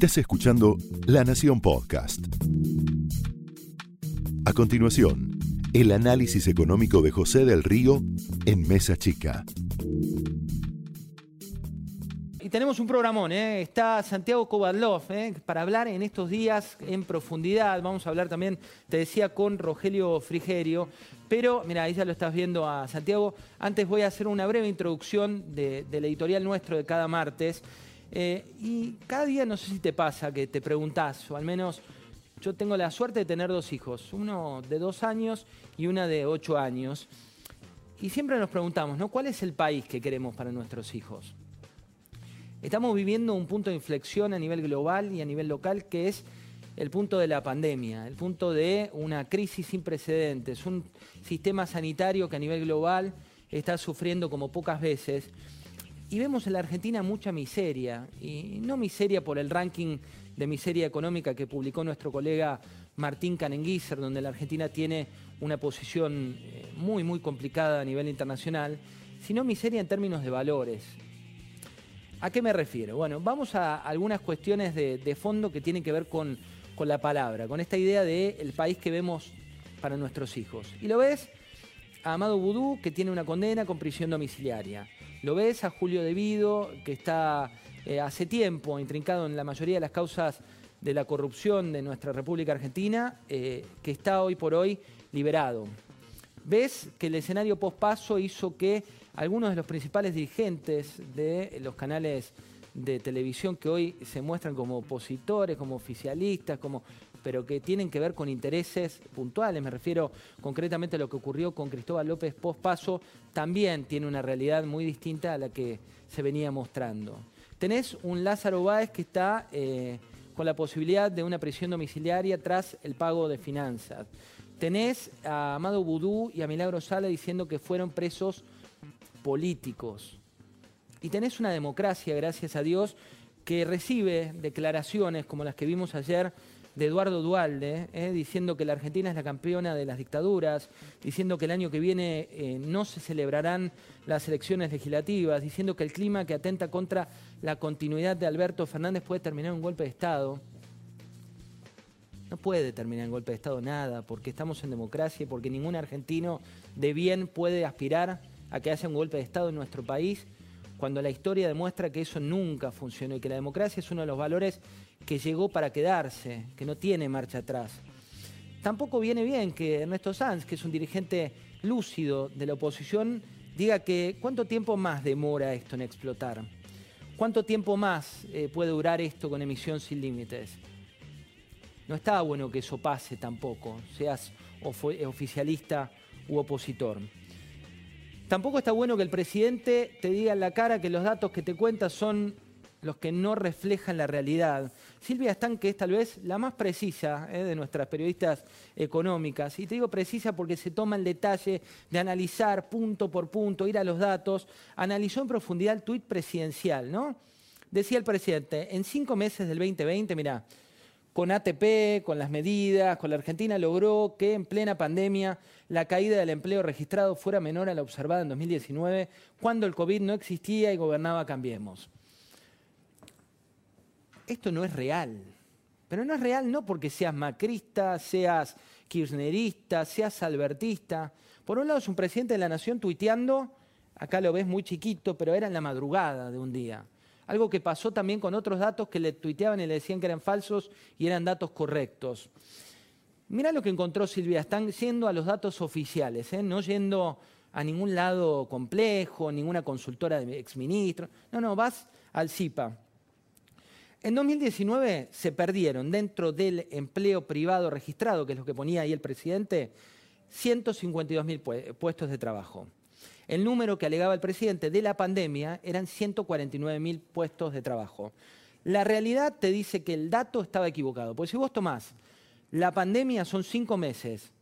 Estás escuchando La Nación Podcast. A continuación, el análisis económico de José del Río en Mesa Chica. Y tenemos un programón, ¿eh? está Santiago Kovadlov ¿eh? para hablar en estos días en profundidad. Vamos a hablar también, te decía, con Rogelio Frigerio. Pero, mira, ahí ya lo estás viendo a Santiago. Antes voy a hacer una breve introducción de, del editorial nuestro de cada martes. Eh, y cada día, no sé si te pasa, que te preguntás, o al menos yo tengo la suerte de tener dos hijos, uno de dos años y una de ocho años. Y siempre nos preguntamos, ¿no? ¿Cuál es el país que queremos para nuestros hijos? Estamos viviendo un punto de inflexión a nivel global y a nivel local que es el punto de la pandemia, el punto de una crisis sin precedentes, un sistema sanitario que a nivel global está sufriendo como pocas veces. Y vemos en la Argentina mucha miseria, y no miseria por el ranking de miseria económica que publicó nuestro colega Martín Canenguiser, donde la Argentina tiene una posición eh, muy, muy complicada a nivel internacional, sino miseria en términos de valores. ¿A qué me refiero? Bueno, vamos a algunas cuestiones de, fondo que tienen que ver con, la palabra, con esta idea del país que vemos para nuestros hijos. Y lo ves a Amado Vudú, que tiene una condena con prisión domiciliaria. Lo ves a Julio Devido, que está eh, hace tiempo intrincado en la mayoría de las causas de la corrupción de nuestra República Argentina, eh, que está hoy por hoy liberado. Ves que el escenario post-paso hizo que algunos de los principales dirigentes de los canales de televisión que hoy se muestran como opositores, como oficialistas, como, pero que tienen que ver con intereses puntuales. Me refiero concretamente a lo que ocurrió con Cristóbal López post-paso, también tiene una realidad muy distinta a la que se venía mostrando. Tenés un Lázaro Báez que está eh, con la posibilidad de una prisión domiciliaria tras el pago de finanzas. Tenés a Amado Vudú y a Milagro Sala diciendo que fueron presos políticos. Y tenés una democracia, gracias a Dios, que recibe declaraciones como las que vimos ayer de Eduardo Dualde, eh, diciendo que la Argentina es la campeona de las dictaduras, diciendo que el año que viene eh, no se celebrarán las elecciones legislativas, diciendo que el clima que atenta contra la continuidad de Alberto Fernández puede terminar en un golpe de Estado. No puede terminar en golpe de Estado nada, porque estamos en democracia y porque ningún argentino de bien puede aspirar a que haya un golpe de Estado en nuestro país, cuando la historia demuestra que eso nunca funcionó y que la democracia es uno de los valores que llegó para quedarse, que no tiene marcha atrás. Tampoco viene bien que Ernesto Sanz, que es un dirigente lúcido de la oposición, diga que cuánto tiempo más demora esto en explotar. ¿Cuánto tiempo más eh, puede durar esto con emisión sin límites? No está bueno que eso pase tampoco, seas oficialista u opositor. Tampoco está bueno que el presidente te diga en la cara que los datos que te cuenta son los que no reflejan la realidad. Silvia Stan, que es tal vez la más precisa eh, de nuestras periodistas económicas, y te digo precisa porque se toma el detalle de analizar punto por punto, ir a los datos, analizó en profundidad el tuit presidencial, ¿no? Decía el presidente, en cinco meses del 2020, mira, con ATP, con las medidas, con la Argentina logró que en plena pandemia la caída del empleo registrado fuera menor a la observada en 2019, cuando el COVID no existía y gobernaba Cambiemos. Esto no es real, pero no es real no porque seas macrista, seas kirchnerista, seas albertista. Por un lado es un presidente de la nación tuiteando, acá lo ves muy chiquito, pero era en la madrugada de un día algo que pasó también con otros datos que le tuiteaban y le decían que eran falsos y eran datos correctos. Mira lo que encontró Silvia, están yendo a los datos oficiales, ¿eh? no yendo a ningún lado complejo, ninguna consultora de exministro. No, no, vas al CIPA. En 2019 se perdieron dentro del empleo privado registrado, que es lo que ponía ahí el presidente, 152.000 puestos de trabajo. El número que alegaba el presidente de la pandemia eran 149.000 puestos de trabajo. La realidad te dice que el dato estaba equivocado. Porque si vos tomás la pandemia son cinco meses,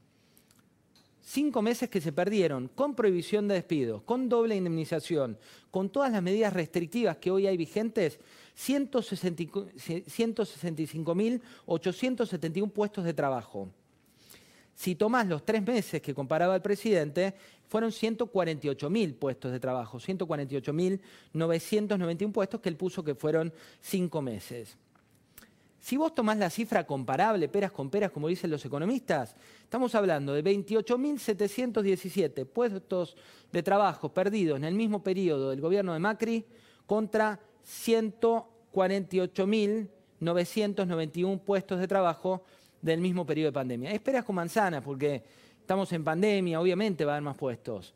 cinco meses que se perdieron con prohibición de despidos, con doble indemnización, con todas las medidas restrictivas que hoy hay vigentes, 165.871 puestos de trabajo. Si tomás los tres meses que comparaba el presidente, fueron 148.000 puestos de trabajo, 148.991 puestos que él puso que fueron cinco meses. Si vos tomás la cifra comparable, peras con peras, como dicen los economistas, estamos hablando de 28.717 puestos de trabajo perdidos en el mismo periodo del gobierno de Macri contra 148.991 puestos de trabajo del mismo periodo de pandemia. Esperas con manzanas, porque estamos en pandemia, obviamente va a haber más puestos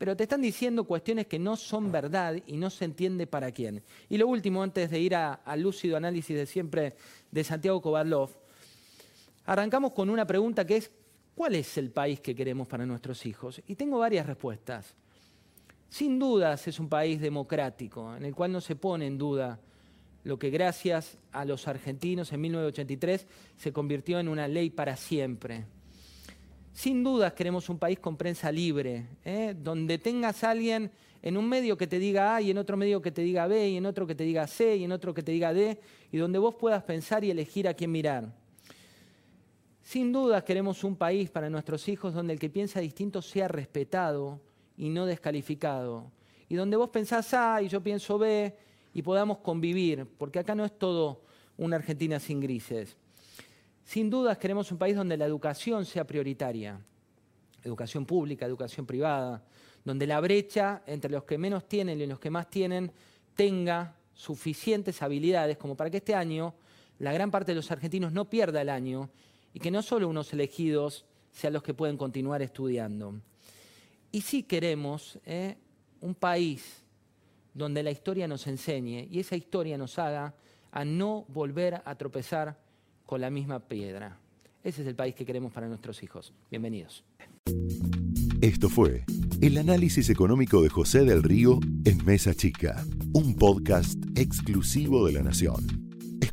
pero te están diciendo cuestiones que no son verdad y no se entiende para quién. Y lo último, antes de ir al lúcido análisis de siempre de Santiago Kovadlov, arrancamos con una pregunta que es, ¿cuál es el país que queremos para nuestros hijos? Y tengo varias respuestas. Sin dudas es un país democrático, en el cual no se pone en duda lo que gracias a los argentinos en 1983 se convirtió en una ley para siempre sin dudas queremos un país con prensa libre, ¿eh? donde tengas alguien en un medio que te diga A y en otro medio que te diga B y en otro que te diga C y en otro que te diga D y donde vos puedas pensar y elegir a quién mirar. Sin dudas queremos un país para nuestros hijos donde el que piensa distinto sea respetado y no descalificado. Y donde vos pensás A y yo pienso B y podamos convivir, porque acá no es todo una Argentina sin grises. Sin dudas queremos un país donde la educación sea prioritaria, educación pública, educación privada, donde la brecha entre los que menos tienen y los que más tienen tenga suficientes habilidades como para que este año la gran parte de los argentinos no pierda el año y que no solo unos elegidos sean los que pueden continuar estudiando. Y sí queremos eh, un país donde la historia nos enseñe y esa historia nos haga a no volver a tropezar con la misma piedra. Ese es el país que queremos para nuestros hijos. Bienvenidos. Esto fue el análisis económico de José del Río en Mesa Chica, un podcast exclusivo de La Nación.